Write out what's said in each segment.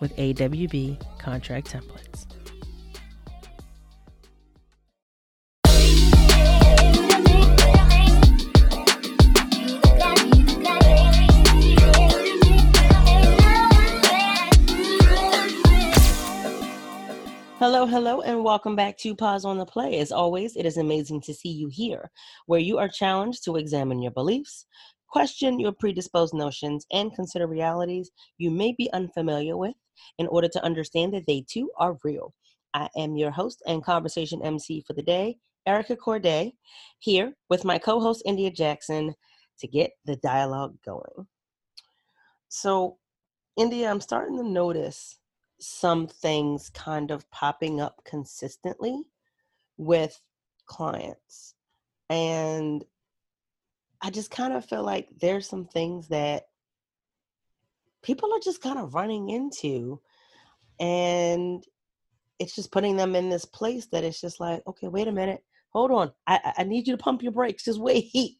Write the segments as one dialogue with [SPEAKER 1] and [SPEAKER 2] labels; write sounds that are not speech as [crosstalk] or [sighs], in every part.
[SPEAKER 1] with AWB contract templates. Hello, hello, and welcome back to Pause on the Play. As always, it is amazing to see you here, where you are challenged to examine your beliefs, question your predisposed notions, and consider realities you may be unfamiliar with in order to understand that they too are real. I am your host and conversation MC for the day, Erica Courdae, here with my co host, India Jackson, to get the dialogue going. So, India, I'm starting to notice some things kind of popping up consistently with clients. And I just kind of feel like there's some things that people are just kind of running into. And it's just putting them in this place that it's just like, okay, wait a minute, hold on. I, I need you to pump your brakes. Just wait. [laughs]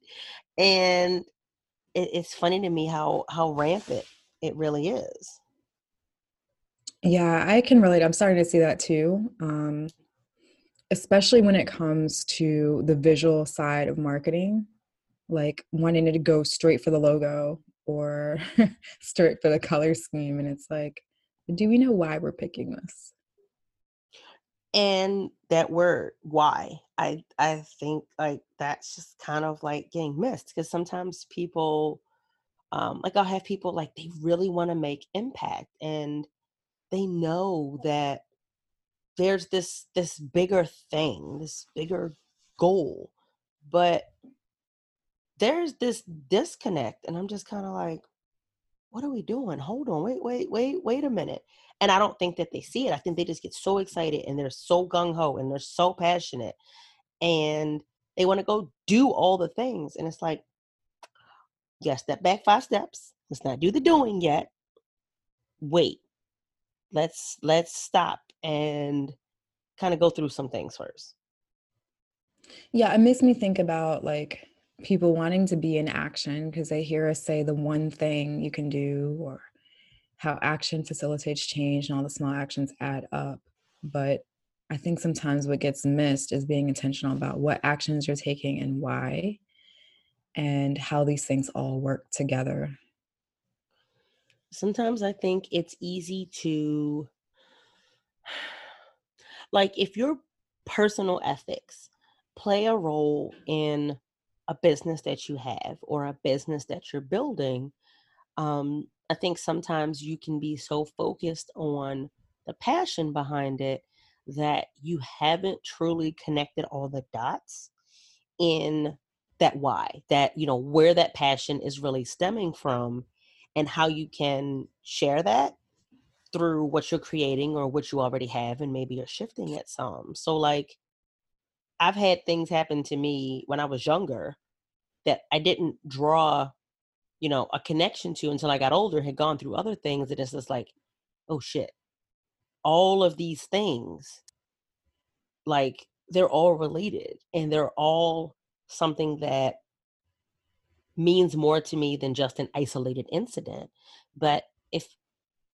[SPEAKER 1] And it, it's funny to me how how rampant it really is.
[SPEAKER 2] Yeah, I can relate. I'm starting to see that too. Um, especially when it comes to the visual side of marketing, like wanting to go straight for the logo or [laughs] start for the color scheme. And it's like, do we know why we're picking this?
[SPEAKER 1] And that word, why, I I think like that's just kind of like getting missed because sometimes people, um, like I'll have people like they really want to make impact and they know that there's this this bigger thing, this bigger goal, but there's this disconnect and I'm just kind of like what are we doing? Hold on. Wait, wait, wait, wait a minute. And I don't think that they see it. I think they just get so excited and they're so gung ho and they're so passionate and they want to go do all the things. And it's like, yeah, step back five steps. Let's not do the doing yet. Wait, let's let's stop and kind of go through some things first
[SPEAKER 2] yeah it makes me think about like people wanting to be in action because they hear us say the one thing you can do or how action facilitates change and all the small actions add up. But i think sometimes what gets missed is being intentional about what actions you're taking and why and how these things all work together.
[SPEAKER 1] Sometimes I think it's easy to, [sighs] like, if your personal ethics play a role in a business that you have or a business that you're building, um, I think sometimes you can be so focused on the passion behind it that you haven't truly connected all the dots in that why that you know where that passion is really stemming from and how you can share that through what you're creating or what you already have and maybe you're shifting it some. So like i've had things happen to me when i was younger that i didn't draw you know a connection to until i got older had gone through other things that it's just like oh shit all of these things like they're all related and they're all something that means more to me than just an isolated incident. But if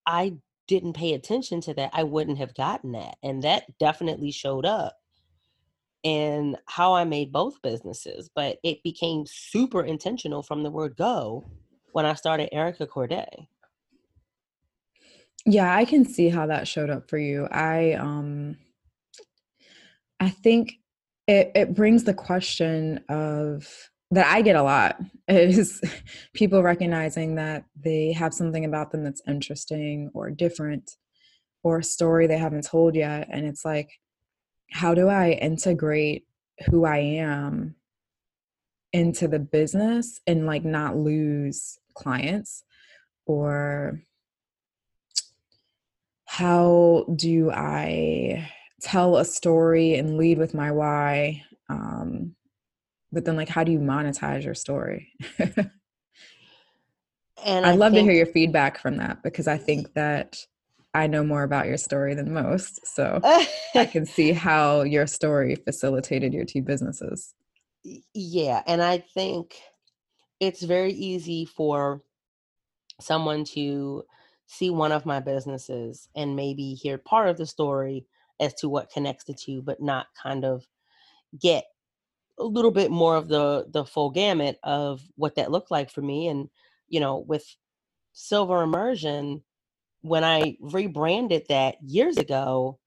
[SPEAKER 1] I didn't pay attention to that, I wouldn't have gotten that. And that definitely showed up in how I made both businesses. But it became super intentional from the word go when I started Erica Courdae.
[SPEAKER 2] Yeah, I can see how that showed up for you. I um I think it it brings the question of that I get a lot [laughs] is people recognizing that they have something about them that's interesting or different or a story they haven't told yet and it's like how do I integrate who I am into the business and like not lose clients or how do I tell a story and lead with my why? Um, but then, like, how do you monetize your story? [laughs] and I'd love think, to hear your feedback from that because I think that I know more about your story than most. So I [laughs] can see how your story facilitated your two businesses.
[SPEAKER 1] Yeah. And I think it's very easy for someone to see one of my businesses and maybe hear part of the story as to what connects the two, but not kind of get a little bit more of the the full gamut of what that looked like for me. And you know, with Silver Immersion, when I rebranded that years ago,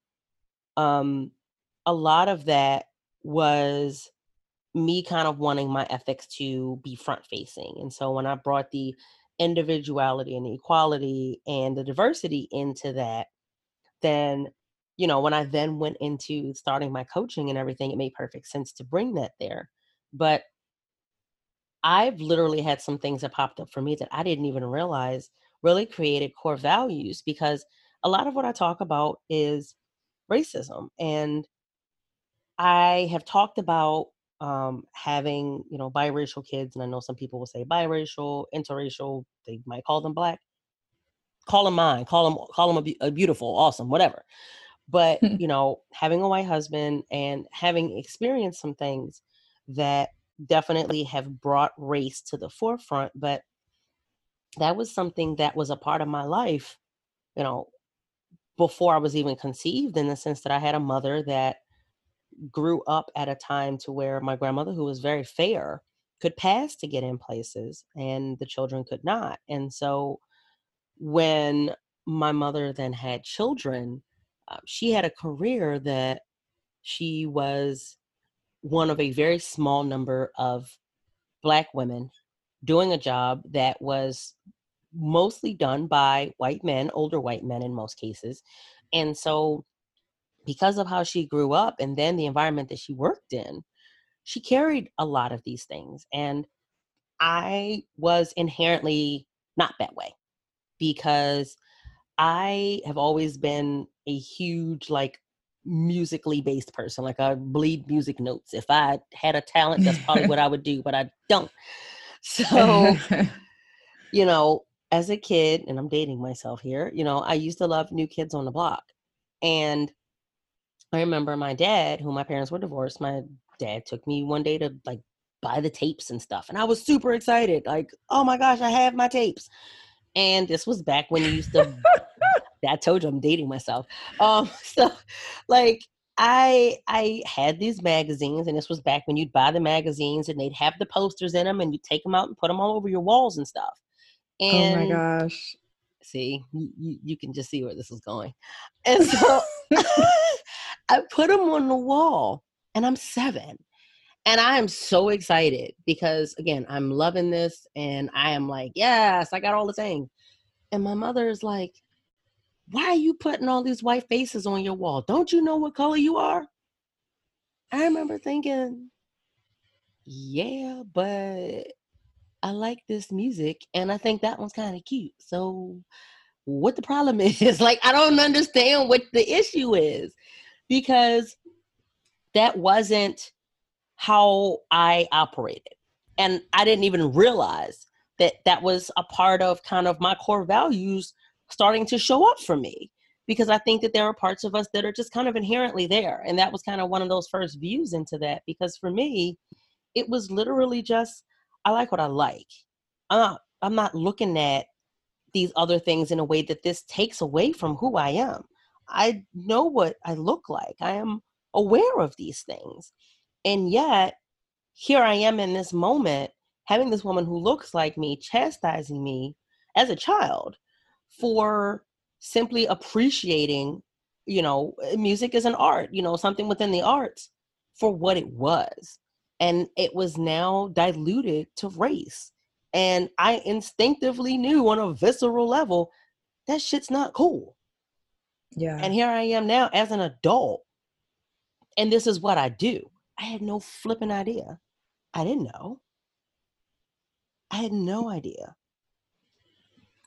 [SPEAKER 1] um, a lot of that was me kind of wanting my ethics to be front facing. And so when I brought the individuality and equality and the diversity into that, then, you know, when I then went into starting my coaching and everything, it made perfect sense to bring that there. But I've literally had some things that popped up for me that I didn't even realize really created core values because a lot of what I talk about is racism. And I have talked about um, having you know biracial kids, and I know some people will say biracial, interracial. They might call them black. Call them mine. Call them call them a, a beautiful, awesome, whatever. But [laughs] you know, having a white husband and having experienced some things that definitely have brought race to the forefront, but that was something that was a part of my life, you know, before I was even conceived, in the sense that I had a mother that grew up at a time to where my grandmother, who was very fair, could pass to get in places and the children could not. And so when my mother then had children, uh, she had a career that she was one of a very small number of black women doing a job that was mostly done by white men, older white men in most cases. And so because of how she grew up and then the environment that she worked in, she carried a lot of these things. And I was inherently not that way because I have always been a huge, like, musically based person. Like, I bleed music notes. If I had a talent, that's probably what I would do, but I don't. So, [laughs] you know, as a kid, and I'm dating myself here, you know, I used to love New Kids on the Block. And I remember my dad, who my parents were divorced, my dad took me one day to like buy the tapes and stuff. And I was super excited. Like, oh my gosh, I have my tapes. And this was back when you used to [laughs] I told you I'm dating myself. Um, [laughs] so like I I had these magazines, and this was back when you'd buy the magazines and they'd have the posters in them, and you'd take them out and put them all over your walls and stuff.
[SPEAKER 2] And oh my gosh!
[SPEAKER 1] See, you, you can just see where this is going. And so [laughs] [laughs] I put them on the wall, and I'm seven. And I am so excited because, again, I'm loving this. And I am like, yes, I got all the things. And my mother is like, why are you putting all these white faces on your wall? Don't you know what color you are? I remember thinking, yeah, but I like this music and I think that one's kind of cute. So, what the problem [laughs] is? like, I don't understand what the issue is because that wasn't how I operated. And I didn't even realize that that was a part of kind of my core values starting to show up for me because I think that there are parts of us that are just kind of inherently there. And that was kind of one of those first views into that because for me, it was literally just I like what I like. I'm not I'm not looking at these other things in a way that this takes away from who I am. I know what I look like. I am aware of these things. And yet, here I am in this moment having this woman who looks like me chastising me as a child for simply appreciating, you know, eh, music is an art, you know, something within the arts for what it was. And it was now diluted to race. And I instinctively knew on a visceral level that shit's not cool.
[SPEAKER 2] Yeah.
[SPEAKER 1] And here I am now as an adult. And this is what I do. I had no flipping idea. I didn't know. I had no idea.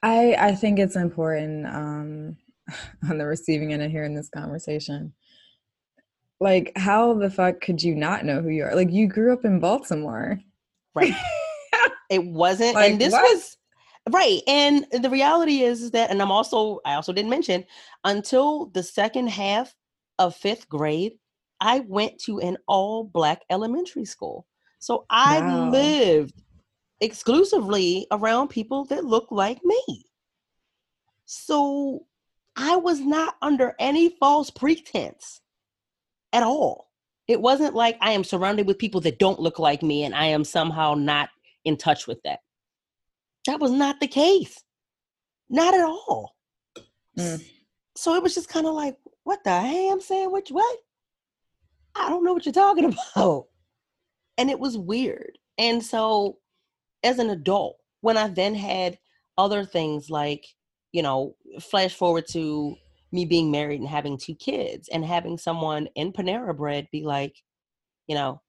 [SPEAKER 2] I I think it's important um [laughs] on the receiving end of hearing this conversation. Like how the fuck could you not know who you are? Like you grew up in Baltimore.
[SPEAKER 1] Right. [laughs] it wasn't
[SPEAKER 2] Like,
[SPEAKER 1] and this
[SPEAKER 2] what?
[SPEAKER 1] was right. And the reality is, is that and I'm also I also didn't mention until the second half of 5th grade, I went to an all black elementary school. So I
[SPEAKER 2] Wow.
[SPEAKER 1] lived exclusively around people that look like me. So I was not under any false pretense at all. It wasn't like I am surrounded with people that don't look like me and I am somehow not in touch with that. That was not the case. Not at all.
[SPEAKER 2] Mm.
[SPEAKER 1] So it was just kind of like, what the ham sandwich? What? I don't know what you're talking [laughs] about. And it was weird. And so as an adult, when I then had other things like, you know, flash forward to me being married and having two kids and having someone in Panera Bread be like, you know,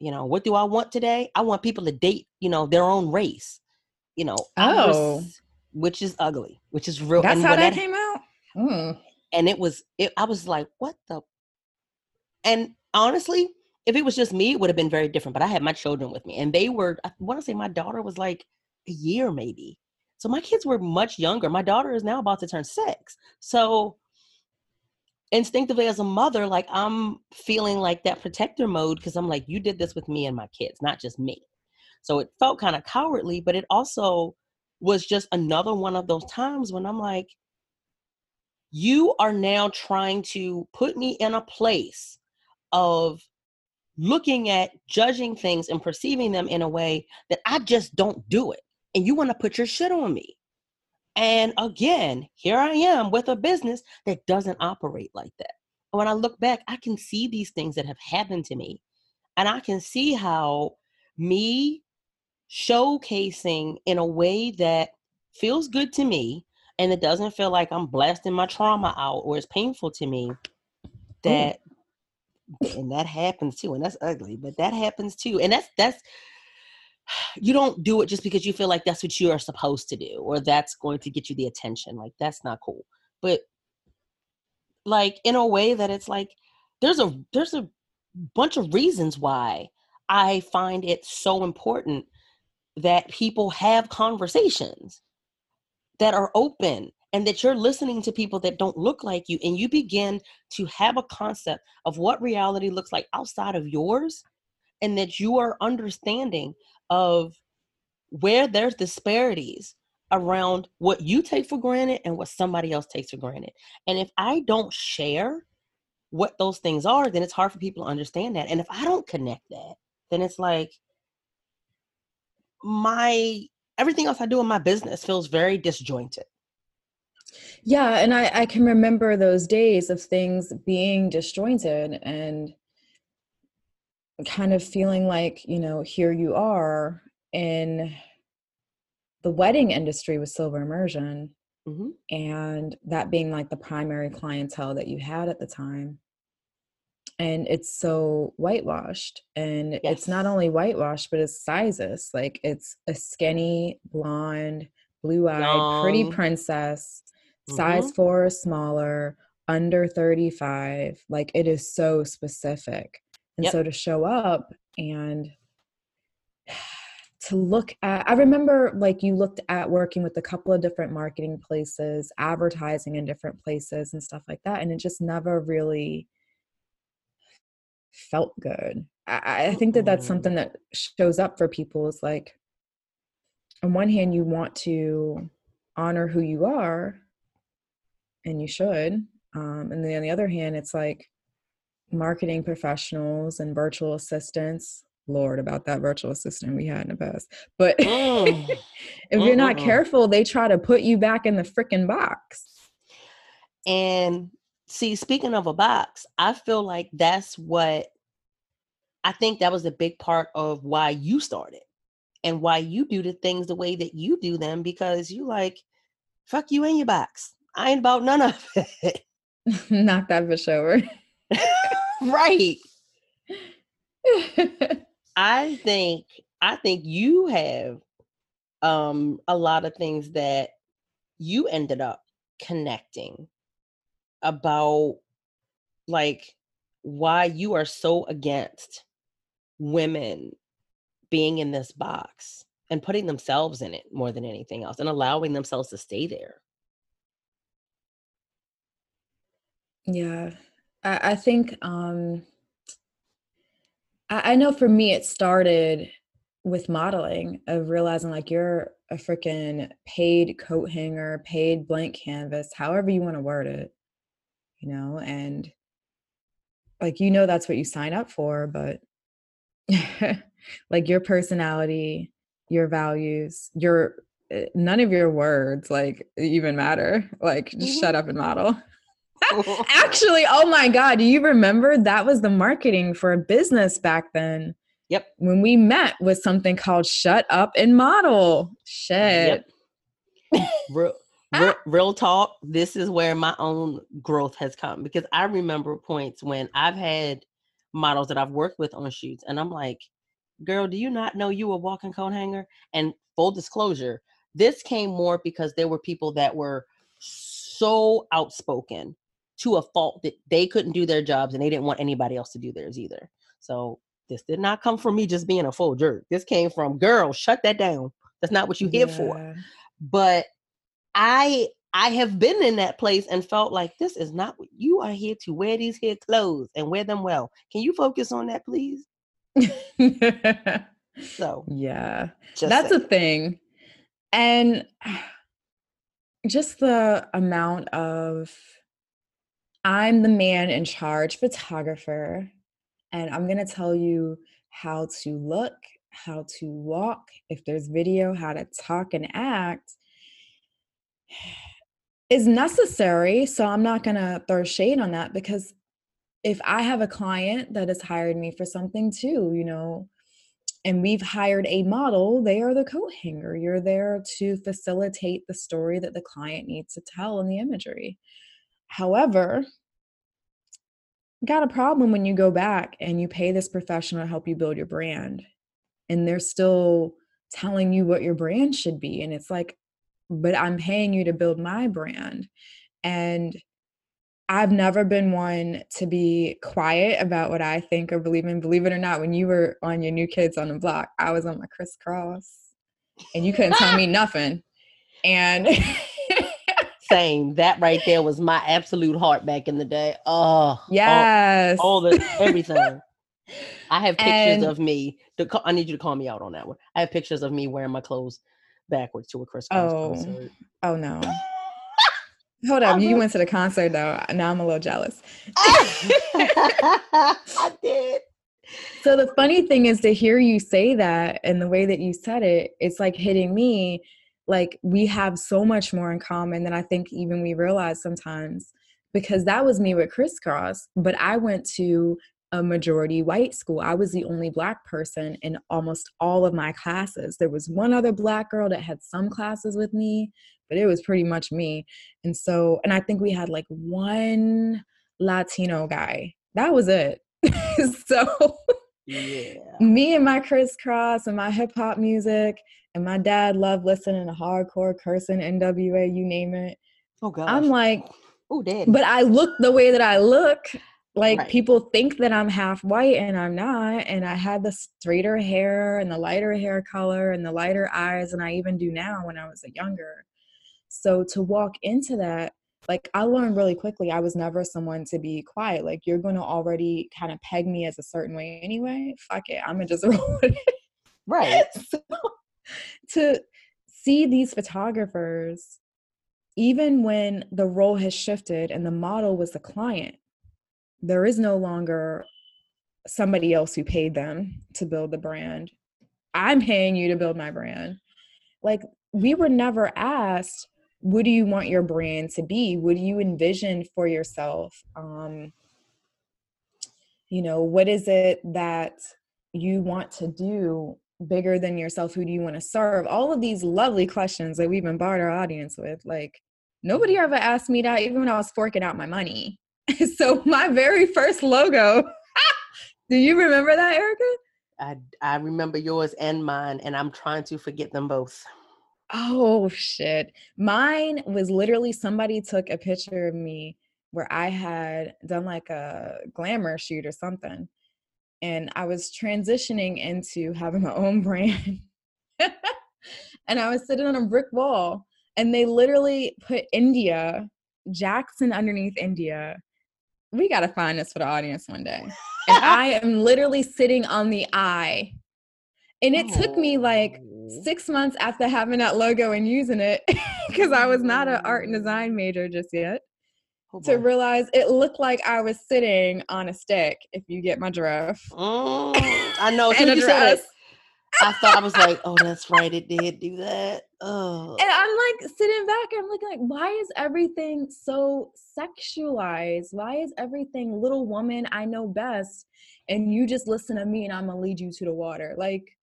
[SPEAKER 1] you know, what do I want today? I want people to date, you know, their own race. You know, I was-
[SPEAKER 2] Oh.
[SPEAKER 1] which is ugly, which is real.
[SPEAKER 2] That's
[SPEAKER 1] and
[SPEAKER 2] how that came out? Mm.
[SPEAKER 1] and it was it, i was like what the and honestly if it was just me it would have been very different but i had my children with me and they were i want to say my daughter was like a year maybe. So my kids were much younger. My daughter is now about to turn six. So instinctively as a mother like i'm feeling like that protector mode because i'm like you did this with me and my kids not just me. So it felt kind of cowardly but it also was just another one of those times when i'm like you are now trying to put me in a place of looking at judging things and perceiving them in a way that I just don't do it. And you want to put your shit on me. And again, here I am with a business that doesn't operate like that. When I look back, I can see these things that have happened to me. And I can see how me showcasing in a way that feels good to me and it doesn't feel like I'm blasting my trauma out or it's painful to me that and that happens too and that's ugly but that happens too and that's that's [sighs] you don't do it just because you feel like that's what you are supposed to do or that's going to get you the attention like that's not cool but like in a way that it's like there's a there's a bunch of reasons why i find it so important that people have conversations that are open and that you're listening to people that don't look like you and you begin to have a concept of what reality looks like outside of yours and that you are understanding of where there's disparities around what you take for granted and what somebody else takes for granted and if i don't share what those things are then it's hard for people to understand that and if i don't connect that then it's like my everything else I do in my business feels very disjointed.
[SPEAKER 2] Yeah, and I, I can remember those days of things being disjointed and kind of feeling like, you know, here you are in the wedding industry with silver immersion
[SPEAKER 1] Mhm.
[SPEAKER 2] and that being like the primary clientele that you had at the time. And it's so whitewashed. And it's not only whitewashed, but it's sizes. Like it's a skinny, blonde, blue eyed, pretty
[SPEAKER 1] Young.
[SPEAKER 2] Princess, size four or smaller, under 35. Like it is so specific. And
[SPEAKER 1] Yep.
[SPEAKER 2] so to show up and [sighs] to look at, I remember like you looked at working with a couple of different marketing places, advertising in different places and stuff like that. And it just never really felt good. I, I- I think that that's
[SPEAKER 1] mm-hmm.
[SPEAKER 2] something that shows up for people is like, on one hand, you want to honor who you are, and you should. Um, and then on the other hand, it's like marketing professionals and virtual assistants. Lord, about that virtual assistant we had in the past. But [laughs]
[SPEAKER 1] Mm.
[SPEAKER 2] if you're not careful, they try to put you back in the freaking box.
[SPEAKER 1] And see, speaking of a box, I feel like that's what I think that was a big part of why you started and why you do the things the way that you do them because you like, fuck you in your box. I ain't about none of it. [laughs]
[SPEAKER 2] Knock that bitch over. [laughs]
[SPEAKER 1] right. [laughs] I think I think you have um a lot of things that you ended up connecting about like why you are so against women being in this box and putting themselves in it more than anything else and allowing themselves to stay there.
[SPEAKER 2] Yeah. I, I think um I, I know for me it started with modeling of realizing like you're a freaking paid coat hanger, paid blank canvas, however you want to word it, you know, and like you know that's what you sign up for, but [laughs] like your personality, your values, your eh, none of your words like even matter. Like just shut up and model. [laughs] Actually, oh my God, do you remember that was the marketing for a business back then?
[SPEAKER 1] Yep.
[SPEAKER 2] When we met was something called Shut Up and Model. Shit.
[SPEAKER 1] Yep. real, [laughs] ah. real, real talk. This is where my own growth has come because I remember points when I've had models that I've worked with on shoots, and I'm like, girl, do you not know you a walking coat hanger? And full disclosure, this came more because there were people that were so outspoken to a fault that they couldn't do their jobs and they didn't want anybody else to do theirs either. So this did not come from me just being a full jerk. This came from girl, shut that down. That's not what you yeah. here for. But I I have been in that place and felt like this is not what you are here to wear these here clothes and wear them well. Can you focus on that, please? [laughs] so
[SPEAKER 2] yeah, that's saying. a thing. And [sighs] just the amount of I'm the man in charge photographer and I'm going to tell you how to look, how to walk, if there's video, how to talk and act is necessary. So I'm not going to throw shade on that because if I have a client that has hired me for something too, you know, and we've hired a model, they are the coat hanger. You're there to facilitate the story that the client needs to tell in the imagery. However, got a problem when you go back and you pay this professional to help you build your brand and they're still telling you what your brand should be and it's like but i'm paying you to build my brand and i've never been one to be quiet about what i think or believe in. Believe it or not when you were on your new kids on the block i was on my Kris Kross and you couldn't tell me [laughs] nothing and [laughs]
[SPEAKER 1] same. That right there was my absolute heart back in the day. Oh,
[SPEAKER 2] yes,
[SPEAKER 1] all, all the everything. [laughs] I have pictures and, of me. To, I need you to call me out on that one. I have pictures of me wearing my clothes backwards to a Kross
[SPEAKER 2] oh,
[SPEAKER 1] concert.
[SPEAKER 2] Oh no. [laughs] Hold up, you went to the concert though. Now I'm a little jealous. [laughs] I
[SPEAKER 1] did.
[SPEAKER 2] So the funny thing is to hear you say that and the way that you said it, it's like hitting me like we have so much more in common than I think even we realize sometimes because that was me with Kris Kross, but I went to a majority white school. I was the only black person in almost all of my classes. There was one other black girl that had some classes with me, but it was pretty much me. And so, and I think we had like one Latino guy. That was it. [laughs] so, yeah. me and my Kris Kross and my hip hop music and my dad loved listening to hardcore cursing, NWA, you name it.
[SPEAKER 1] Oh god.
[SPEAKER 2] I'm like,
[SPEAKER 1] oh dad.
[SPEAKER 2] But I look the way that I look. Like right. people think that I'm half white and I'm not. And I had the straighter hair and the lighter hair color and the lighter eyes, and I even do now when I was a younger. So to walk into that, like I learned really quickly, I was never someone to be quiet. Like you're gonna already kind of peg me as a certain way anyway. Fuck it, I'm gonna just [laughs] roll with it.
[SPEAKER 1] Right. [laughs]
[SPEAKER 2] so, to see these photographers, even when the role has shifted and the model was the client, there is no longer somebody else who paid them to build the brand. I'm paying you to build my brand. Like, we were never asked what do you want your brand to be? What do you envision for yourself? Um you know what is it that you want to do bigger than yourself? Who do you want to serve? All of these lovely questions that we've bombarded our audience with like nobody ever asked me that even when i was forking out my money. [laughs] So my very first logo [laughs] do you remember that erica?
[SPEAKER 1] I, I remember yours and mine and i'm trying to forget them both
[SPEAKER 2] Oh shit. Mine was literally somebody took a picture of me where I had done like a glamour shoot or something. And I was transitioning into having my own [laughs] brand. and I was sitting on a brick wall and they literally put India, Jackson underneath India. We got to find this for the audience one day. And [laughs] I am literally sitting on the eye. And it took me like oh. Six months after having that logo and using it, [laughs] because I was not an art and design major just yet, oh to realize it looked like I was sitting on a stick, if you get my drift.
[SPEAKER 1] Mm, I [laughs] know. and you said I thought I was like, [laughs] oh, that's right, it did do that. Oh.
[SPEAKER 2] And I'm like sitting back, I'm looking like, why is everything so sexualized? Why is everything little woman, I know best, and you just listen to me and I'm gonna lead you to the water? Like,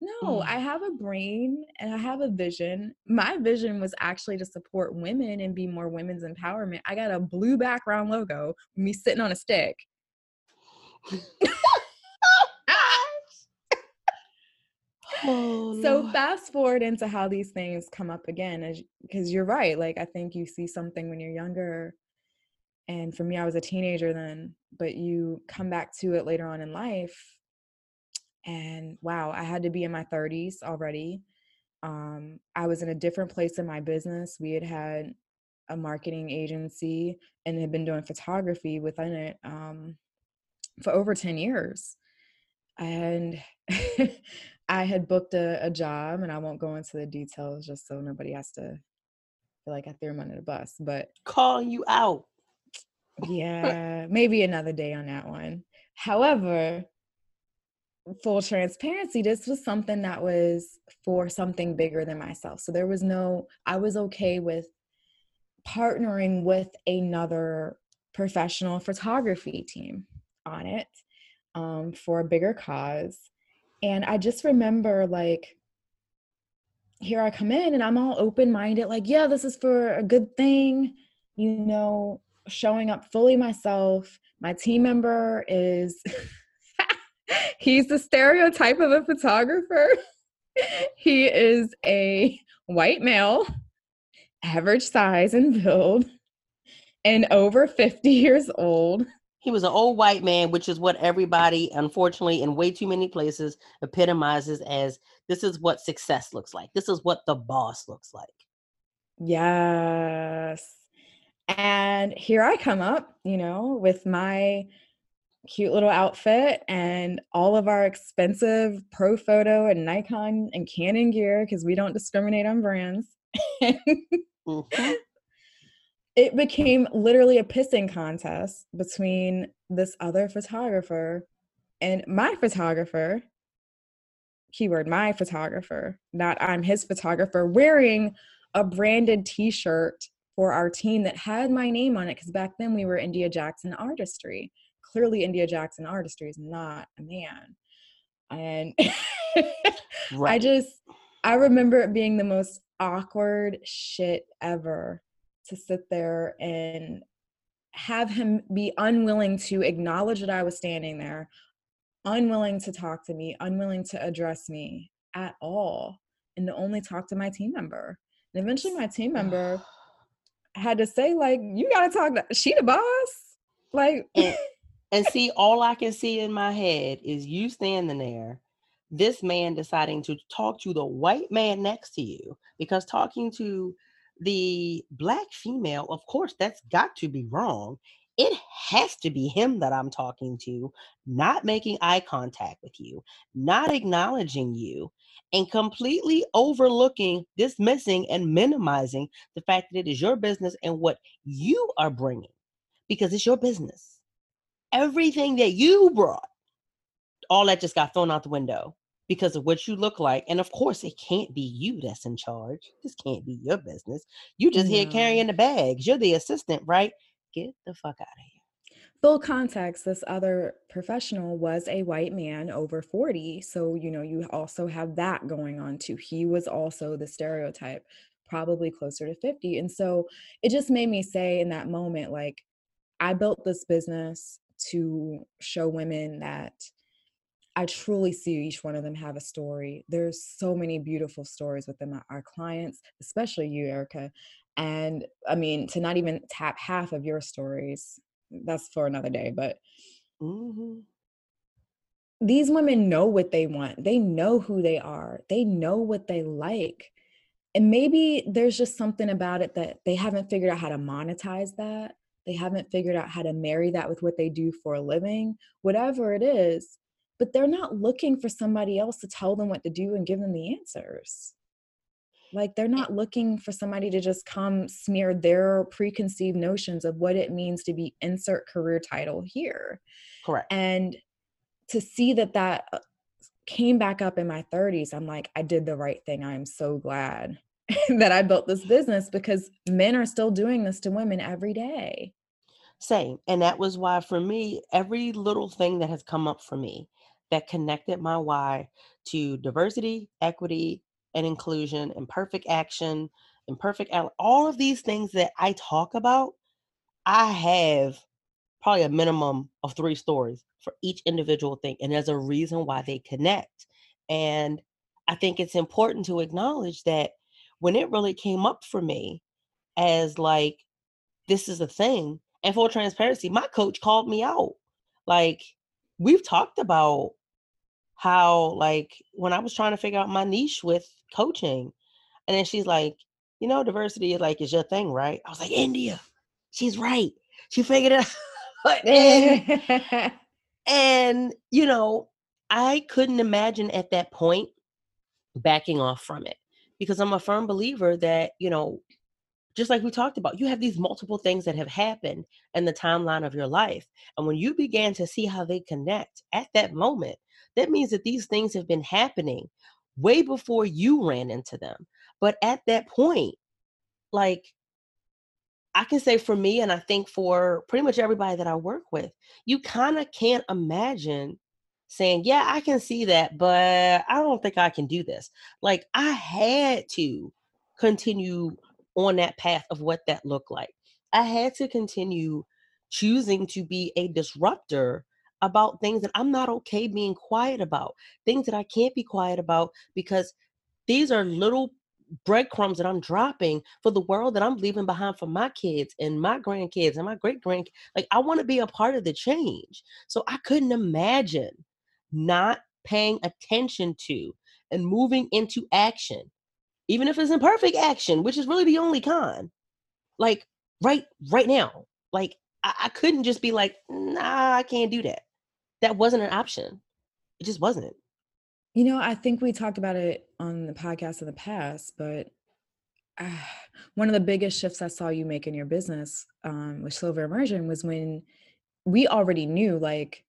[SPEAKER 2] no, I mm. have a brain and I have a vision. My vision was actually to support women and be more women's empowerment. I got a blue background logo, me sitting on a stick. oh, so fast forward into how these things come up again because you're right like i think you see something when you're younger and for me i was a teenager then but you come back to it later on in life and wow i had to be in my 30s already um, i was in a different place in my business we had had a marketing agency and had been doing photography within it um, for over 10 years and [laughs] i had booked a, a, job and i won't go into the details just so nobody has to feel like i threw him under the bus but
[SPEAKER 1] calling you out.
[SPEAKER 2] Yeah [laughs] maybe another day on that one. However full transparency, this was something that was for something bigger than myself. So there was no, I was okay with partnering with another professional photography team on it um, for a bigger cause. And I just remember like, here I come in and I'm all open minded, like, yeah, this is for a good thing, you know, showing up fully myself. My team member is [laughs] he's the stereotype of a photographer. [laughs] he is a white male, average size and build, and over 50 years old.
[SPEAKER 1] He was an old white man, which is what everybody, unfortunately, in way too many places epitomizes as this is what success looks like. This is what the boss looks like.
[SPEAKER 2] Yes. And here I come up, you know, with my cute little outfit and all of our expensive Profoto and Nikon and Canon gear because we don't discriminate on brands. [laughs] mm-hmm. It became literally a pissing contest between this other photographer and my photographer. Keyword my photographer, not I'm his photographer, wearing a branded t shirt for our team that had my name on it because back then we were India Jackson Artistry clearly India Jackson artistry is not a man. And [laughs] right. I just I remember it being the most awkward shit ever to sit there and have him be unwilling to acknowledge that I was standing there, unwilling to talk to me, unwilling to address me at all, and to only talk to my team member. And eventually my team member [sighs] had to say, like, you gotta talk to she the boss. Like oh.
[SPEAKER 1] And see, all I can see in my head is you standing there, this man deciding to talk to the white man next to you, because talking to the black female, of course, that's got to be wrong. It has to be him that I'm talking to, not making eye contact with you, not acknowledging you, and completely overlooking, dismissing, and minimizing the fact that it is your business and what you are bringing because it's your business everything that you brought, all that just got thrown out the window because of what you look like. And of course, it can't be you that's in charge. This can't be your business. You just here carrying the bags. You're the assistant, right? Get the fuck out of here.
[SPEAKER 2] Full context, this other professional was a white man over 40. So, you know, you also have that going on too. He was also the stereotype, probably closer to 50. And so it just made me say in that moment, like, I built this business to show women that I truly see each one of them have a story. There's so many beautiful stories within my, our clients, especially you, Erica. And I mean, to not even tap half of your stories, that's for another day. But
[SPEAKER 1] hmm
[SPEAKER 2] these women know what they want, they know who they are, they know what they like. And maybe there's just something about it that they haven't figured out how to monetize that. They haven't figured out how to marry that with what they do for a living, whatever it is. But they're not looking for somebody else to tell them what to do and give them the answers. Like they're not looking for somebody to just come smear their preconceived notions of what it means to be insert career title here.
[SPEAKER 1] Correct.
[SPEAKER 2] And to see that that uh, came back up in my 30s, I'm like, I did the right thing. I'm so glad [laughs] that I built this business because men are still doing this to women every day.
[SPEAKER 1] Same. And that was why, for me, every little thing that has come up for me that connected my why to diversity, equity, and inclusion, and perfect action, and perfect, al- all of these things that I talk about, I have probably a minimum of three stories for each individual thing. And there's a reason why they connect. And I think it's important to acknowledge that when it really came up for me as like, this is a thing, and full transparency, my coach called me out. Like, we've talked about how, like, when I was trying to figure out my niche with coaching, and then she's like, you know, diversity is like is your thing, right? I was like, India, she's right. She figured it [laughs] out. and [laughs] and you know, I couldn't imagine at that point backing off from it because I'm a firm believer that, you know, just like we talked about, you have these multiple things that have happened in the timeline of your life. And when you began to see how they connect at that moment, that means that these things have been happening way before you ran into them. But at that point, like I can say for me, and I think for pretty much everybody that I work with, you kind of can't imagine saying, Yeah, I can see that, but I don't think I can do this. Like, I had to continue on that path of what that looked like. I had to continue choosing to be a disruptor about things that I'm not okay being quiet about, things that I can't be quiet about because these are little breadcrumbs that I'm dropping for the world that I'm leaving behind for my kids and my grandkids and my great grand. Like I want to be a part of the change. So I couldn't imagine not paying attention to and moving into action, even if it's imperfect action, which is really the only con. Like right, right now. Like I, I couldn't just be like, nah, I can't do that. That wasn't an option. It just wasn't.
[SPEAKER 2] You know, I think we talked about it on the podcast in the past, but ah, one of the biggest shifts I saw you make in your business um, with Silver Immersion was when we already knew, like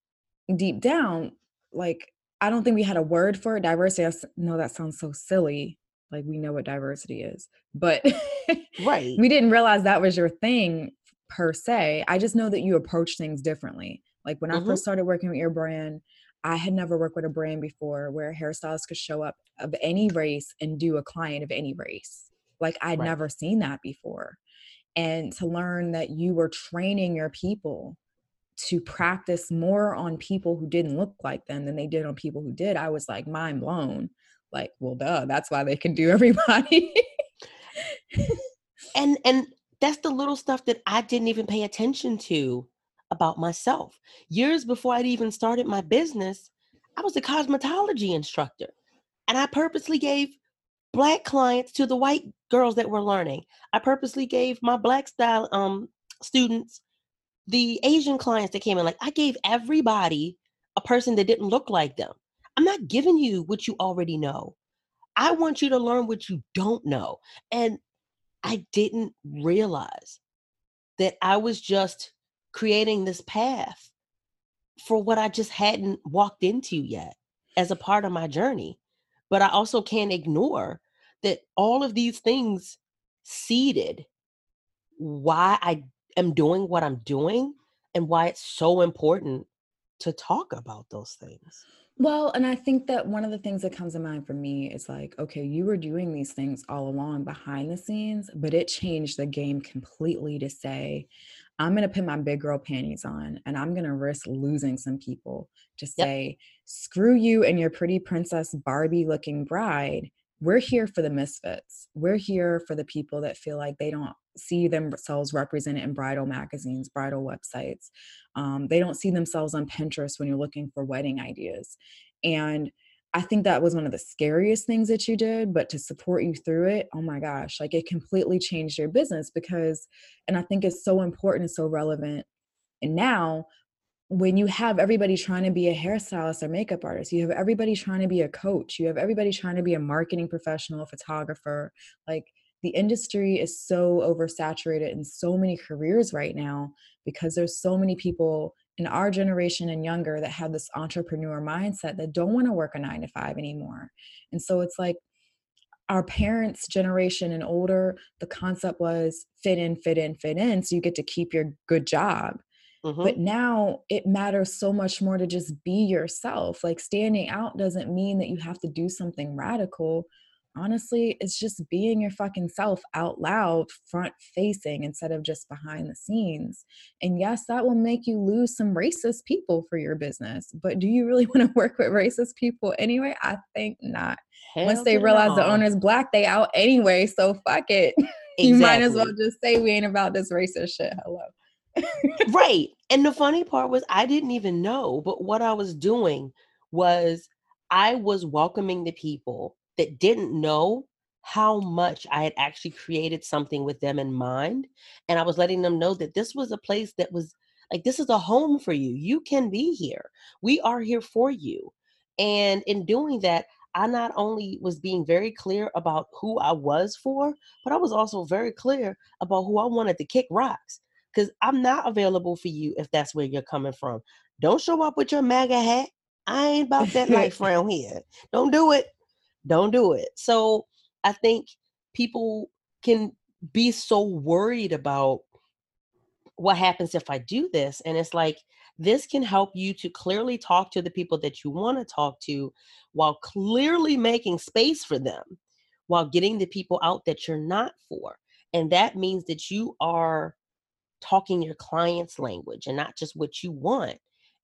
[SPEAKER 2] deep down, like I don't think we had a word for it. Diversity. I know that sounds so silly. Like we know what diversity is, but [laughs]
[SPEAKER 1] Right.
[SPEAKER 2] we didn't realize that was your thing per se. I just know that you approach things differently. Like when I
[SPEAKER 1] hmm
[SPEAKER 2] first started working with your brand, I had never worked with a brand before where a hairstylist could show up of any race and do a client of any race. Like I'd
[SPEAKER 1] Right.
[SPEAKER 2] never seen that before. And to learn that you were training your people to practice more on people who didn't look like them than they did on people who did, I was like mind blown. Like, well, duh, that's why they can do [laughs] everybody.
[SPEAKER 1] And and that's the little stuff that I didn't even pay attention to about myself. Years before I'd even started my business, I was a cosmetology instructor. And I purposely gave black clients to the white girls that were learning. I purposely gave my black style um students the Asian clients that came in. Like I gave everybody a person that didn't look like them. I'm not giving you what you already know. I want you to learn what you don't know. And I didn't realize that I was just creating this path for what I just hadn't walked into yet. as a part of my journey. But I also can't ignore that all of these things seeded why I am doing what I'm doing and why it's so important to talk about those things.
[SPEAKER 2] Well, and I think that one of the things that comes to mind for me is like, okay, you were doing these things all along behind the scenes, but it changed the game completely to say, I'm going to put my big girl panties on and I'm going to risk losing some people to
[SPEAKER 1] Yep.
[SPEAKER 2] say, screw you and your pretty princess Barbie looking bride. We're here for the misfits. We're here for the people that feel like they don't see themselves represented in bridal magazines, bridal websites. Um, they don't see themselves on Pinterest when you're looking for wedding ideas. And I think that was one of the scariest things that you did, but to support you through it, oh my gosh, like it completely changed your business because, and I think it's so important and so relevant. And now, when you have everybody trying to be a hairstylist or makeup artist, you have everybody trying to be a coach, you have everybody trying to be a marketing professional, photographer, like the industry is so oversaturated in so many careers right now because there's so many people in our generation and younger that have this entrepreneur mindset that don't want to work a nine to five anymore. And so it's like our parents' generation and older, the concept was fit in, fit in, fit in. So you get to keep your good job.
[SPEAKER 1] Hmm
[SPEAKER 2] But now it matters so much more to just be yourself. Like standing out doesn't mean that you have to do something radical. Honestly, it's just being your fucking self out loud, front facing instead of just behind the scenes. And yes, that will make you lose some racist people for your business. But do you really [laughs] want to work with racist people anyway? I think not. Once they
[SPEAKER 1] the
[SPEAKER 2] realize the
[SPEAKER 1] no.
[SPEAKER 2] owner's black, they out anyway. So fuck it. [laughs] you might as well just say we ain't about this racist shit. Hello.
[SPEAKER 1] Right. And the funny part was I didn't even know, but what I was doing was I was welcoming the people that didn't know how much I had actually created something with them in mind. And I was letting them know that this was a place that was like, this is a home for you. You can be here. We are here for you. And in doing that, I not only was being very clear about who I was for, but I was also very clear about who I wanted to kick rocks because I'm not available for you if that's where you're coming from. Don't show up with your MAGA hat. I ain't about that [laughs] life around here. Don't do it. Don't do it. So I think people can be so worried about what happens if I do this? And it's like, this can help you to clearly talk to the people that you want to talk to while clearly making space for them, while getting the people out that you're not for. And that means that you are talking your client's language and not just what you want.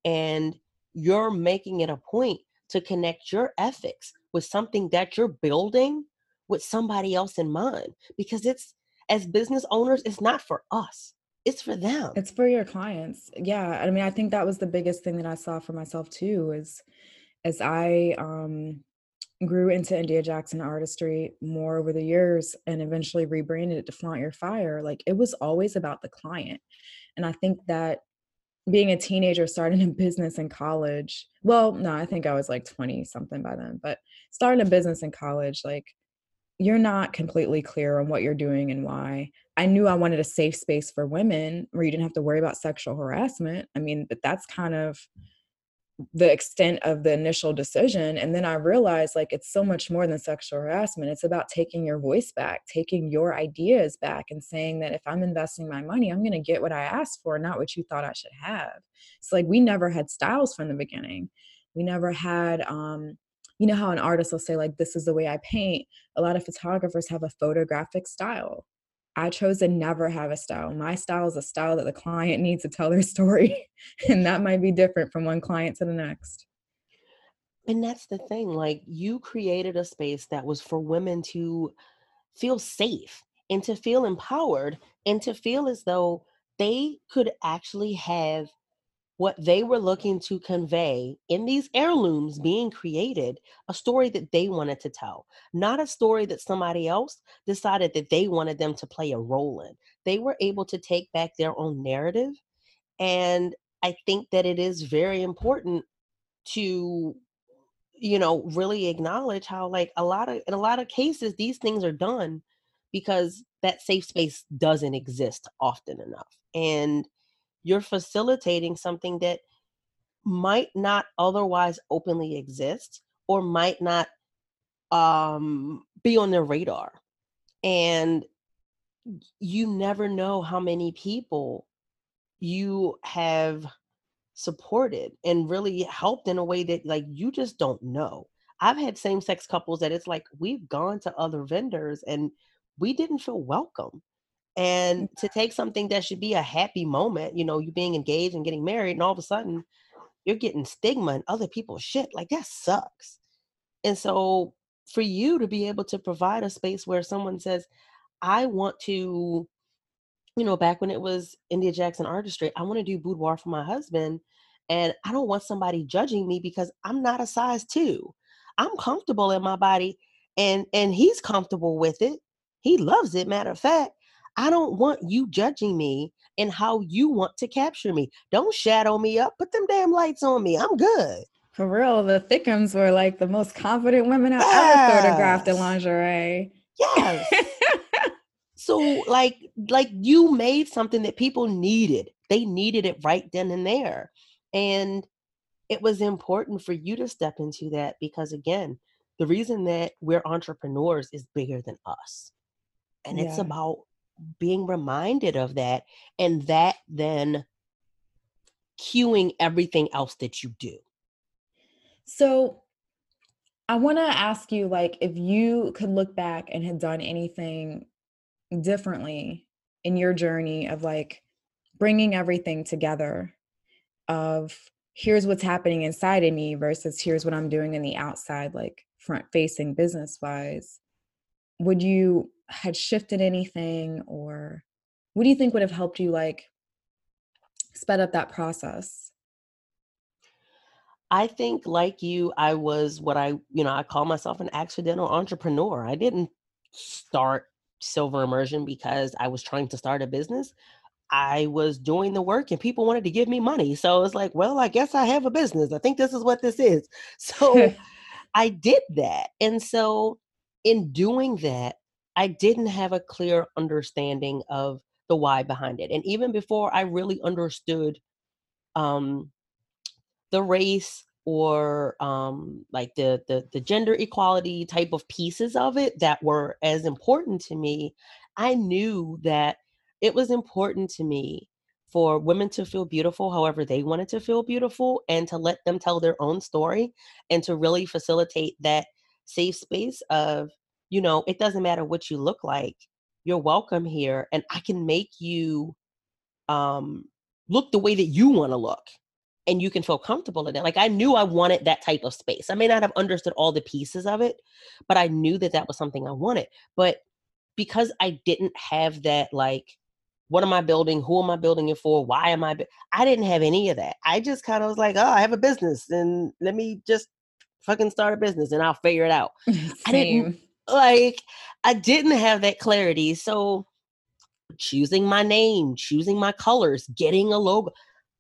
[SPEAKER 1] And you're making it a point to connect your ethics with something that you're building with somebody else in mind because it's as business owners it's not for us it's for them
[SPEAKER 2] It's for your clients. Yeah, I mean, I think that was the biggest thing that I saw for myself too, is as I um, grew into India Jackson artistry more over the years and eventually rebranded it to Flaunt Your Fire, like it was always about the client. And I think that being a teenager, starting a business in college, well, no, I think I was like 20 something by then, but starting a business in college, like you're not completely clear on what you're doing and why. I knew I wanted a safe space for women where you didn't have to worry about sexual harassment. I mean, but that's kind of the extent of the initial decision. And then I realized like it's so much more than sexual harassment. It's about taking your voice back, taking your ideas back, and saying that if I'm investing my money, I'm going to get what I asked for, not what you thought I should have. It's like we never had styles from the beginning. We never had, um, you know, how an artist will say, like, this is the way I paint. A lot of photographers have a photographic style. I chose to never have a style. My style is a style that the client needs to tell their [laughs] story. and that might be different from one client to the next.
[SPEAKER 1] and that's the thing like you created a space that was for women to feel safe and to feel empowered and to feel as though they could actually have what they were looking to convey in these heirlooms being created a story that they wanted to tell, not a story that somebody else decided that they wanted them to play a role in. They were able to take back their own narrative. And I think that it is very important to you know really acknowledge how like a lot of in a lot of cases these things are done because that safe space doesn't exist often enough and you're facilitating something that might not otherwise openly exist or might not um, be on their radar. And you never know how many people you have supported and really helped in a way that like you just don't know. I've had same sex couples that it's like we've gone to other vendors and we didn't feel welcome. And to take something that should be a happy moment, you know, you being engaged and getting married, and all of a sudden you're getting stigma and other people's shit, like that sucks. And so for you to be able to provide a space where someone says, I want to, you know, back when it was India Jackson Artistry, I want to do boudoir for my husband. And I don't want somebody judging me because I'm not a size two. I'm comfortable in my body and and he's comfortable with it. He loves it. Matter of fact, I don't want you judging me and how you want to capture me. Don't shadow me up. Put them damn lights on me. I'm good.
[SPEAKER 2] For real, the Thickums were like the most confident women I've yes. ever photographed in lingerie.
[SPEAKER 1] Yes. [laughs] so like like you made something that people needed. They needed it right then and there. And it was important for you to step into that because again, the reason that we're entrepreneurs is bigger than us. And yeah. it's about being reminded of that and that then cueing everything else that you do.
[SPEAKER 2] So I want to ask you like if you could look back and had done anything differently in your journey of like bringing everything together of here's what's happening inside of me versus here's what I'm doing in the outside like front facing business wise would you had shifted anything or what do you think would have helped you like sped up that process
[SPEAKER 1] I think like you, I was what I, you know, I call myself an accidental entrepreneur. I didn't start Silver Immersion because I was trying to start a business. I was doing the work and people wanted to give me money. So it's like, well, I guess I have a business. I think this is what this is. [laughs] So [laughs] I did that. And so in doing that, I didn't have a clear understanding of the why behind it. And even before I really understood um, the race or um, like the, the the gender equality type of pieces of it that were as important to me, I knew that it was important to me for women to feel beautiful however they wanted to feel beautiful and to let them tell their own story and to really facilitate that safe space of you know it doesn't matter what you look like you're welcome here and i can make you um look the way that you want to look and you can feel comfortable in it. Like I knew I wanted that type of space. I may not have understood all the pieces of it, but I knew that that was something I wanted. But because I didn't have that, like, what am I building? Who am I building it for? Why am I? I didn't have any of that. I just kind of was like, oh, I have a business, and let me just fucking start a business, and I'll figure it out. [laughs] I didn't like. I didn't have that clarity, so choosing my name, choosing my colors, getting a logo.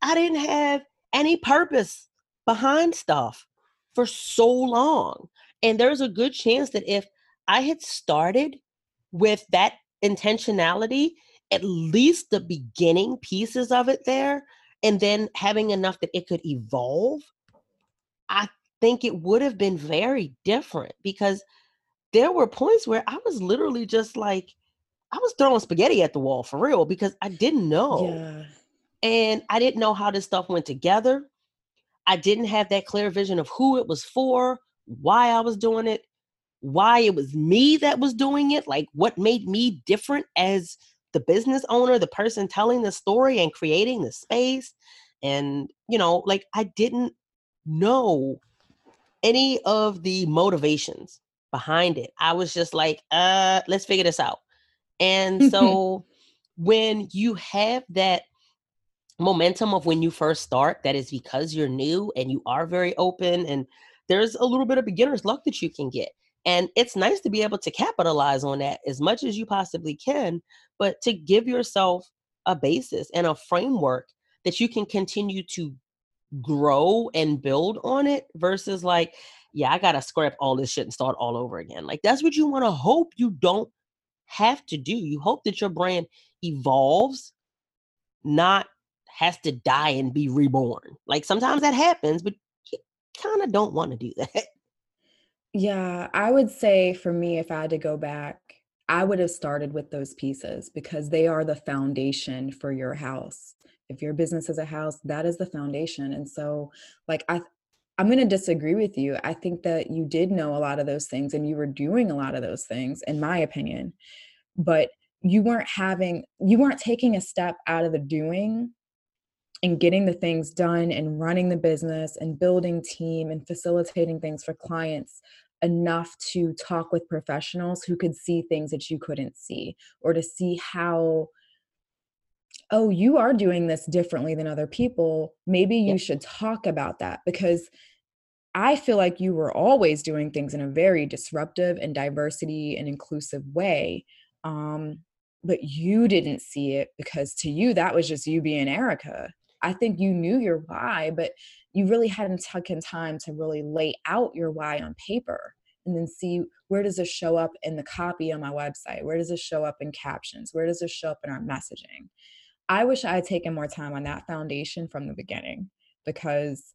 [SPEAKER 1] I didn't have any purpose behind stuff for so long. And there's a good chance that if I had started with that intentionality, at least the beginning pieces of it there, and then having enough that it could evolve, I think it would have been very different because there were points where I was literally just like, I was throwing spaghetti at the wall for real because I didn't know. Yeah. And I didn't know how this stuff went together. I didn't have that clear vision of who it was for, why I was doing it, why it was me that was doing it, like what made me different as the business owner, the person telling the story and creating the space. And, you know, like I didn't know any of the motivations behind it. I was just like, uh, let's figure this out. And [laughs] so when you have that momentum of when you first start that is because you're new and you are very open and there's a little bit of beginner's luck that you can get and it's nice to be able to capitalize on that as much as you possibly can but to give yourself a basis and a framework that you can continue to grow and build on it versus like yeah i gotta scrap all this shit and start all over again like that's what you want to hope you don't have to do you hope that your brand evolves not has to die and be reborn. Like sometimes that happens, but you kind of don't want to do that. [laughs]
[SPEAKER 2] Yeah, I would say for me, if I had to go back, I would have started with those pieces because they are the foundation for your house. If your business is a house, that is the foundation. And so, like, I, I'm going to disagree with you. I think that you did know a lot of those things and you were doing a lot of those things, in my opinion. But you weren't having you weren't taking a step out of the doing and getting the things done and running the business and building team and facilitating things for clients enough to talk with professionals who could see things that you couldn't see or to see how oh you are doing this differently than other people maybe you should talk about that because I feel like you were always doing things in a very disruptive and diversity and inclusive way. Um, but you didn't see it because to you that was just you being Erica. I think you knew your why, but you really hadn't taken time to really lay out your why on paper and then see where does this show up in the copy on my website? Where does this show up in captions? Where does this show up in our messaging? I wish I had taken more time on that foundation from the beginning because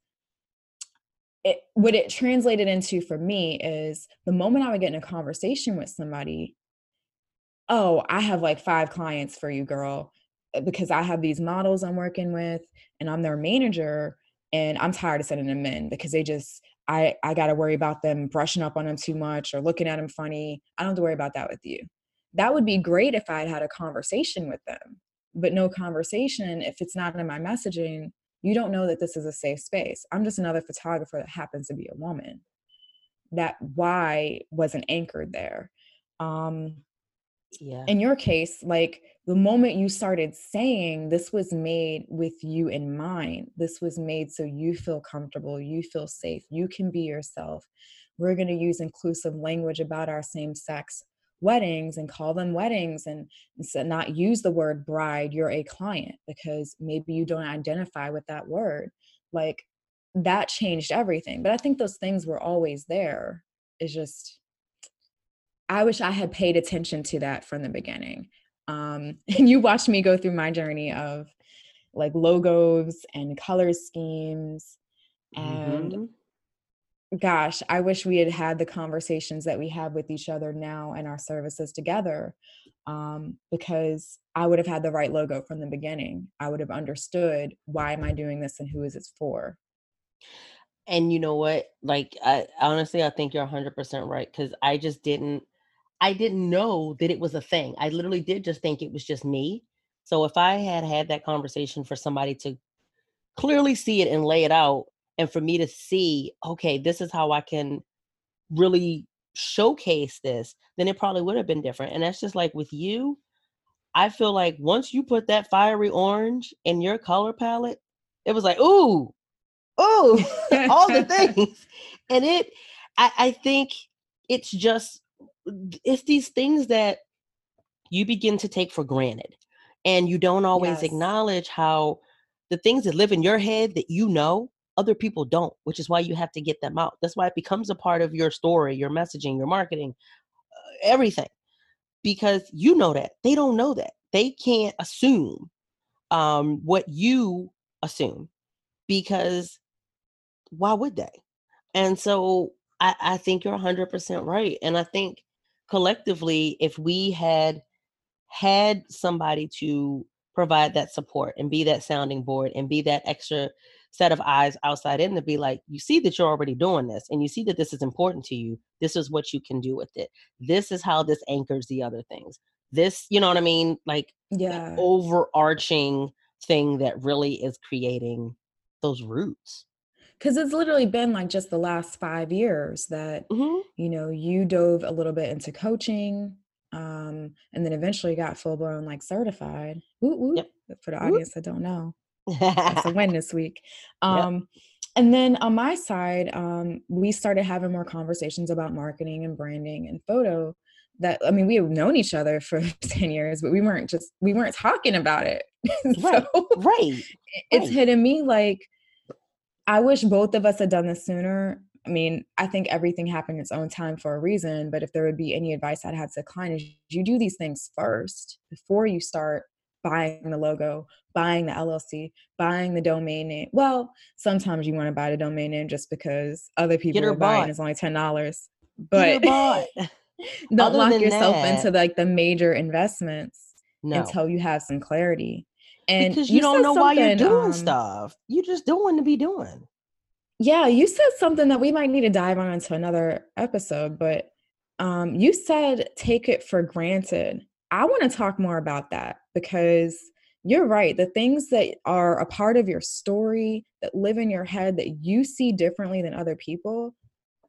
[SPEAKER 2] it what it translated into for me is the moment I would get in a conversation with somebody, oh, I have like five clients for you, girl, uh, because I have these models I'm working with and I'm their manager and I'm tired of sending them in because they just I I got to worry about them brushing up on them too much or looking at them funny. I don't have to worry about that with you. That would be great if I had had a conversation with them, but no conversation if it's not in my messaging. You don't know that this is a safe space. I'm just another photographer that happens to be a woman. That why wasn't anchored there. Um,
[SPEAKER 1] yeah.
[SPEAKER 2] In your case, like the moment you started saying this was made with you in mind, this was made so you feel comfortable, you feel safe, you can be yourself. We're going to use inclusive language about our same sex weddings and call them weddings and, and not use the word bride, you're a client because maybe you don't identify with that word. Like that changed everything. But I think those things were always there. It's just I wish I had paid attention to that from the beginning. Um, [laughs] and you watched me go through my journey of like logos and color schemes. And mm-hmm. Gosh, I wish we had had the conversations that we have with each other now and our services together um, because I would have had the right logo from the beginning. I would have understood why am I doing this and who is it for.
[SPEAKER 1] And you know what? Like, I honestly, I think you're 100% right because I just didn't I didn't know that it was a thing. I literally did just think it was just me. So if I had had that conversation for somebody to clearly see it and lay it out, and for me to see, okay, this is how I can really showcase this, then it probably would have been different. And that's just like with you. I feel like once you put that fiery orange in your color palette, it was like, ooh, ooh, [laughs] all the [laughs] things. And it, I, I think it's just it's these things that you begin to take for granted and you don't always yes. acknowledge how the things that live in your head that you know other people don't which is why you have to get them out. That's why it becomes a part of your story your messaging your marketing uh, everything because you know that. They don't know that. They can't assume um, what you assume because why would they? And so I, I think you're 100% right and i think collectively, if we had had somebody to provide that support and be that sounding board and be that extra set of eyes outside in to be like, you see that you're already doing this and you see that this is important to you. This is what you can do with it. This is how this anchors the other things. This, you know what I mean? Like,
[SPEAKER 2] yeah,
[SPEAKER 1] overarching thing that really is creating those roots
[SPEAKER 2] because it's literally been like just the last five years that mm-hmm. you know you dove a little bit into coaching um and then eventually got full blown like certified yep. for the audience that don't know that's a win [laughs] this week um yep. and then on my side um we started having more conversations about marketing and branding and photo that i mean we have known each other for [laughs] 10 years but we weren't just we weren't talking about it [laughs]
[SPEAKER 1] so right right
[SPEAKER 2] it's right. hitting me like I wish both of us had done this sooner. I mean, I think everything happened its own time for a reason, but if there would be any advice I'd have to clients, you do these things first before you start buying the logo, buying the LLC, buying the domain name. Well, sometimes you want to buy the domain name just because other people are buying it's only ten dollars. But [laughs] don't Other lock yourself that, into like the major investments no. until you have some clarity.
[SPEAKER 1] And because you, you don't know why you're doing um, stuff. You just don't want to be doing.
[SPEAKER 2] Yeah, you said something that we might need to dive on into another episode, but um, you said take it for granted. I want to talk more about that because you're right. The things that are a part of your story that live in your head that you see differently than other people,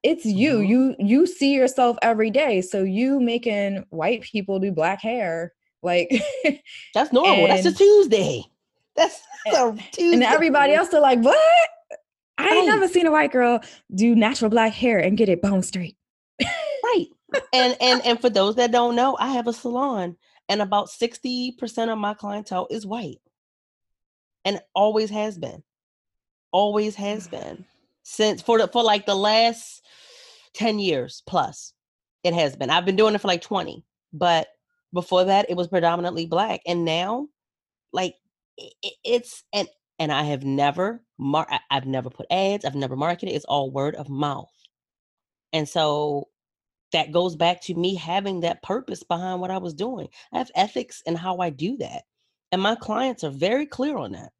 [SPEAKER 2] it's you. Mm-hmm. You you see yourself every day. So you making white people do black hair, like [laughs]
[SPEAKER 1] that's normal. And, that's a Tuesday. That's, a Tuesday.
[SPEAKER 2] And everybody else are like, what? I ain't never seen a white girl do natural black hair and get it bone straight.
[SPEAKER 1] right. And and and for those that don't know, I have a salon and about 60% of my clientele is white. And always has been. Always has mm-hmm. been. Since for the for like the last 10 years plus. It has been. I've been doing it for like 20. But before that it was predominantly black and now like it, it's and and I have never mar- I've never put ads, I've never marketed. It's all word of mouth. And so that goes back to me having that purpose behind what I was doing. I have ethics in how I do that. And my clients are very clear on that.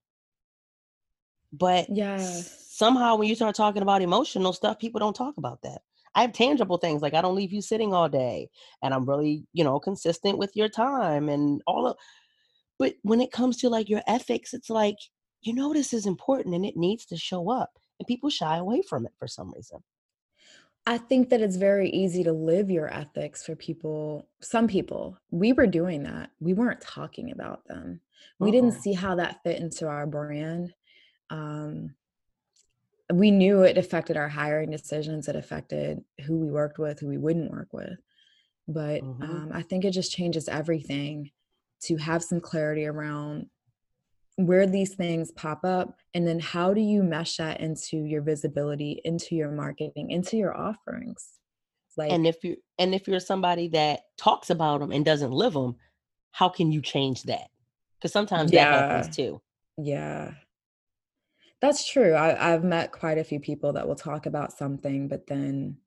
[SPEAKER 1] But
[SPEAKER 2] yeah.
[SPEAKER 1] somehow when you start talking about emotional stuff, people don't talk about that. I have tangible things like I don't leave you sitting all day and I'm really, you know, consistent with your time and all of but when it comes to like your ethics, it's like you know this is important and it needs to show up and people shy away from it for some reason
[SPEAKER 2] I think that it's very easy to live your ethics for people. Some people, we were doing that. We weren't talking about them. We uh didn't see how that fit into our brand. Um, we knew it affected our hiring decisions. It affected who we worked with, who we wouldn't work with. But mm-hmm. um, I think it just changes everything to have some clarity around where these things pop up and then how do you mesh that into your visibility into your marketing into your offerings?
[SPEAKER 1] Like and if you and if you're somebody that talks about them and doesn't live them how can you change that? Because sometimes yeah. that happens too.
[SPEAKER 2] Yeah. That's true. I, i've met quite a few people that will talk about something but then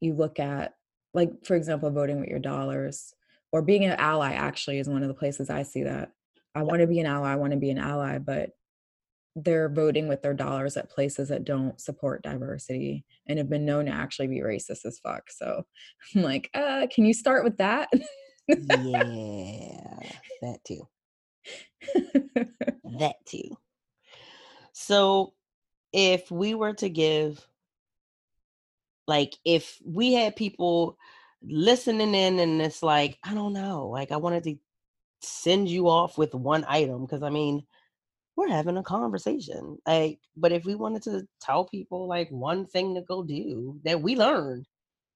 [SPEAKER 2] you look at like for example voting with your dollars or being an ally actually is one of the places i see that I want to be an ally, I want to be an ally, but they're voting with their dollars at places that don't support diversity and have been known to actually be racist as fuck. So [laughs] I'm like, uh, can you start with that?
[SPEAKER 1] yeah, that too. [laughs] that too. So if we were to give like if we had people listening in and it's like, I don't know, like I wanted to send you off with one item because I mean, we're having a conversation. Like, but if we wanted to tell people like one thing to go do that we learned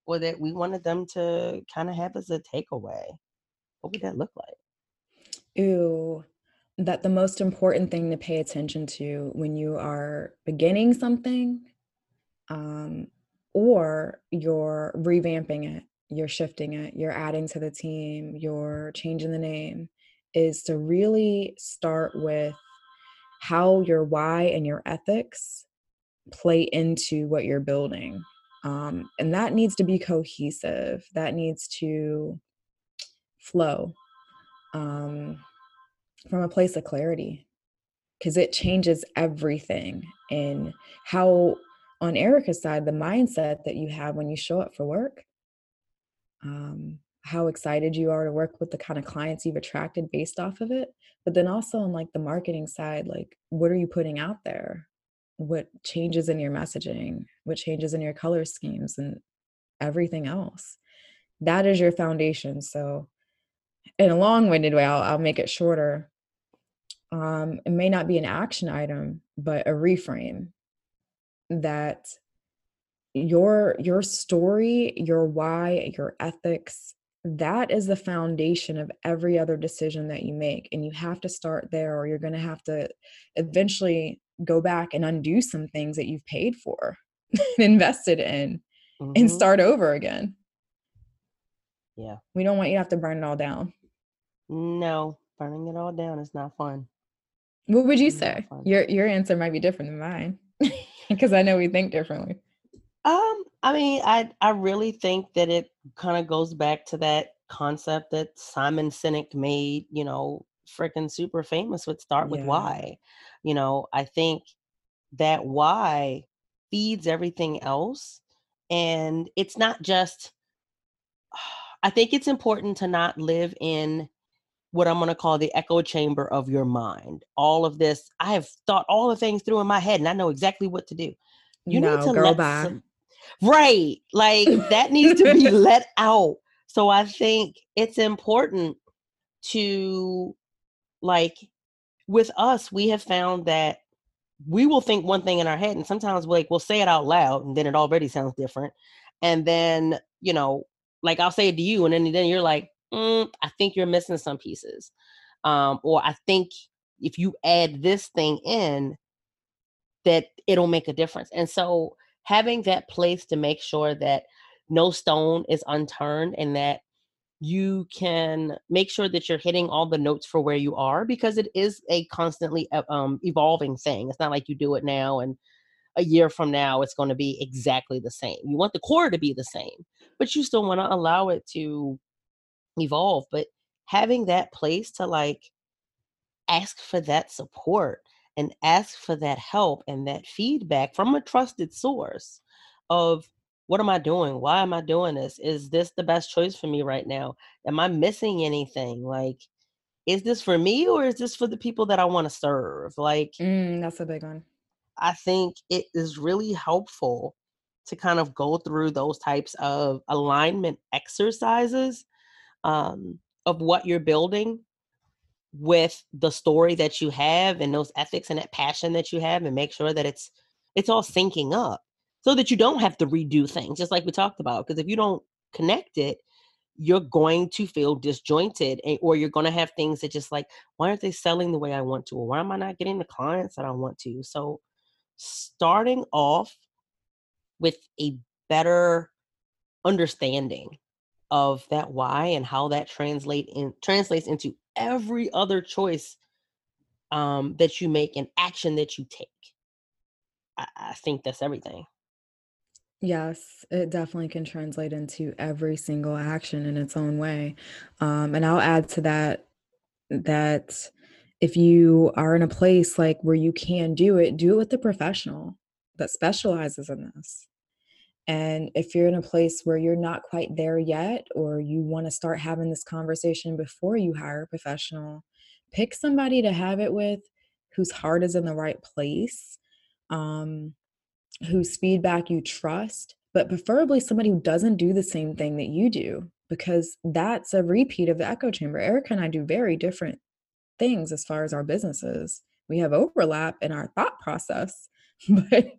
[SPEAKER 1] or that we wanted them to kind of have as a takeaway, what would that look like?
[SPEAKER 2] Ooh, that the most important thing to pay attention to when you are beginning something um, or you're revamping it, you're shifting it, you're adding to the team, you're changing the name, is to really start with how your why and your ethics play into what you're building. Um, and that needs to be cohesive, that needs to flow um, from a place of clarity because it changes everything in how on erica's side the mindset that you have when you show up for work um, how excited you are to work with the kind of clients you've attracted based off of it but then also on like the marketing side like what are you putting out there? What changes in your messaging? What changes in your color schemes and everything else? That is your foundation so in a long-winded way i'll, I'll make it shorter. Um, it may not be an action item but a reframe that your your story your why your ethics that is the foundation of every other decision that you make and you have to start there or you're going to have to eventually go back and undo some things that you've paid for [laughs] and invested in mm-hmm. and start over again
[SPEAKER 1] yeah
[SPEAKER 2] we don't want you to have to burn it all down
[SPEAKER 1] no burning it all down is not fun.
[SPEAKER 2] What would you say? Your your answer might be different than mine [laughs] because I know we think differently.
[SPEAKER 1] Um, I mean, I I really think that it kind of goes back to that concept that Simon Sinek made, you know, freaking super famous with start with
[SPEAKER 2] Yeah.
[SPEAKER 1] why. You know, I think that why feeds everything else and it's not just [sighs] I think it's important to not live in what I'm going to call the echo chamber of your mind. All of this, I have thought all the things through in my head and I know exactly what to do. You need
[SPEAKER 2] No,
[SPEAKER 1] to
[SPEAKER 2] girl,
[SPEAKER 1] let some, right. Like that needs to be [laughs] let out. So I think it's important to like with us, we have found that we will think one thing in our head and sometimes like we'll say it out loud and then it already sounds different. And then, you know, like I'll say it to you and then then you're like, "Mm, I think you're missing some pieces. Um, or I think if you add this thing in, that it'll make a difference. And so having that place to make sure that no stone is unturned and that you can make sure that you're hitting all the notes for where you are because it is a constantly uh, um, evolving thing. It's not like you do it now and a year from now it's going to be exactly the same. You want the core to be the same, but you still want to allow it to evolve. But having that place to like ask for that support and ask for that help and that feedback from a trusted source of what am I doing? Why am I doing this? Is this the best choice for me right now? Am I missing anything? Like, is this for me or is this for the people that I want to serve? Like,
[SPEAKER 2] Mm, that's a big one.
[SPEAKER 1] I think it is really helpful to kind of go through those types of alignment exercises um, of what you're building with the story that you have and those ethics and that passion that you have and make sure that it's it's all syncing up so that you don't have to redo things just like we talked about because if you don't connect it you're going to feel disjointed and, or you're going to have things that just like why aren't they selling the way i want to? Or why am i not getting the clients that i want to? So starting off with a better understanding of that why and how that translate in translates into every other choice um, that you make and action that you take. I, I think that's everything.
[SPEAKER 2] Yes, it definitely can translate into every single action in its own way. Um, and I'll add to that that if you are in a place like where you can do it, do it with a professional that specializes in this. And if you're in a place where you're not quite there yet, or you want to start having this conversation before you hire a professional, pick somebody to have it with whose heart is in the right place. Um, whose feedback you trust, but preferably somebody who doesn't do the same thing that you do, because that's a repeat of the echo chamber. Erica and I do very different things as far as our businesses. We have overlap in our thought process, [laughs] but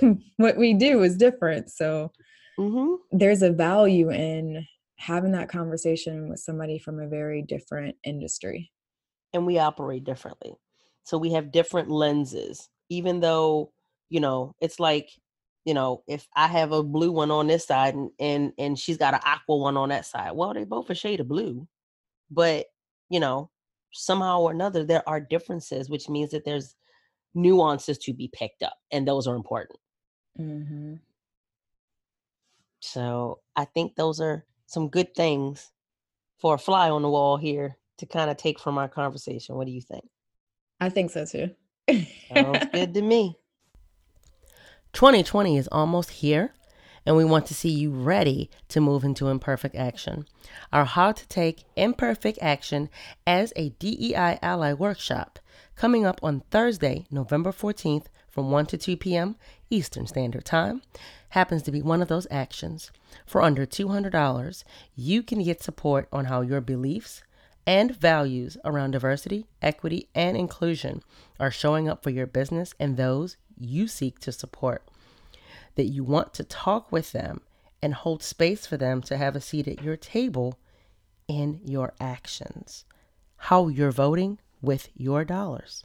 [SPEAKER 2] [laughs] what we do is different. So
[SPEAKER 1] hmm
[SPEAKER 2] there's a value in having that conversation with somebody from a very different industry.
[SPEAKER 1] And we operate differently. So we have different lenses, even though, you know, it's like, you know, if I have a blue one on this side and and, and she's got an aqua one on that side, well, they both a shade of blue. But, you know, somehow or another, there are differences, which means that there's nuances to be picked up, and those are important.
[SPEAKER 2] Mhm.
[SPEAKER 1] So I think those are some good things for a fly on the wall here to kind of take from our conversation. What do you think?
[SPEAKER 2] I think so too.
[SPEAKER 1] Sounds [laughs] good to me. 2020 is almost here, and we want to see you ready to move into imperfect action. Our How to Take Imperfect Action as a DEI Ally workshop coming up on Thursday, November 14th from 1 to 2 p.m. Eastern Standard Time happens to be one of those actions. For under $200, you can get support on how your beliefs and values around diversity, equity, and inclusion are showing up for your business and those you seek to support. That you want to talk with them and hold space for them to have a seat at your table in your actions. How you're voting with your dollars.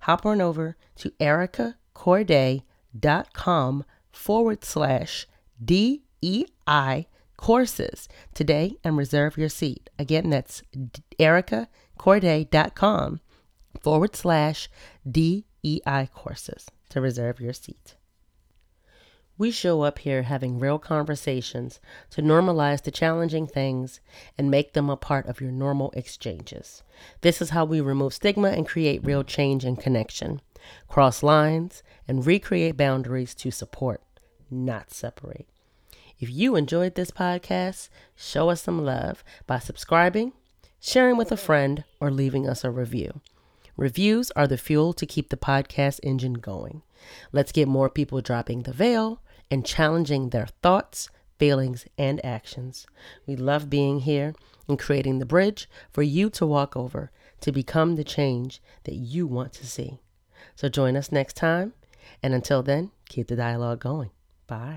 [SPEAKER 1] Hop on over to ericacourdae.com forward slash DEI courses today and reserve your seat. Again, that's ericacourdae.com forward slash DEI courses to reserve your seat. We show up here having real conversations to normalize the challenging things and make them a part of your normal exchanges. This is how we remove stigma and create real change and connection, cross lines, and recreate boundaries to support, not separate. If you enjoyed this podcast, show us some love by subscribing, sharing with a friend, or leaving us a review. Reviews are the fuel to keep the podcast engine going. Let's get more people dropping the veil and challenging their thoughts, feelings, and actions. We love being here and creating the bridge for you to walk over to become the change that you want to see. So join us next time. And until then, keep the dialogue going. Bye.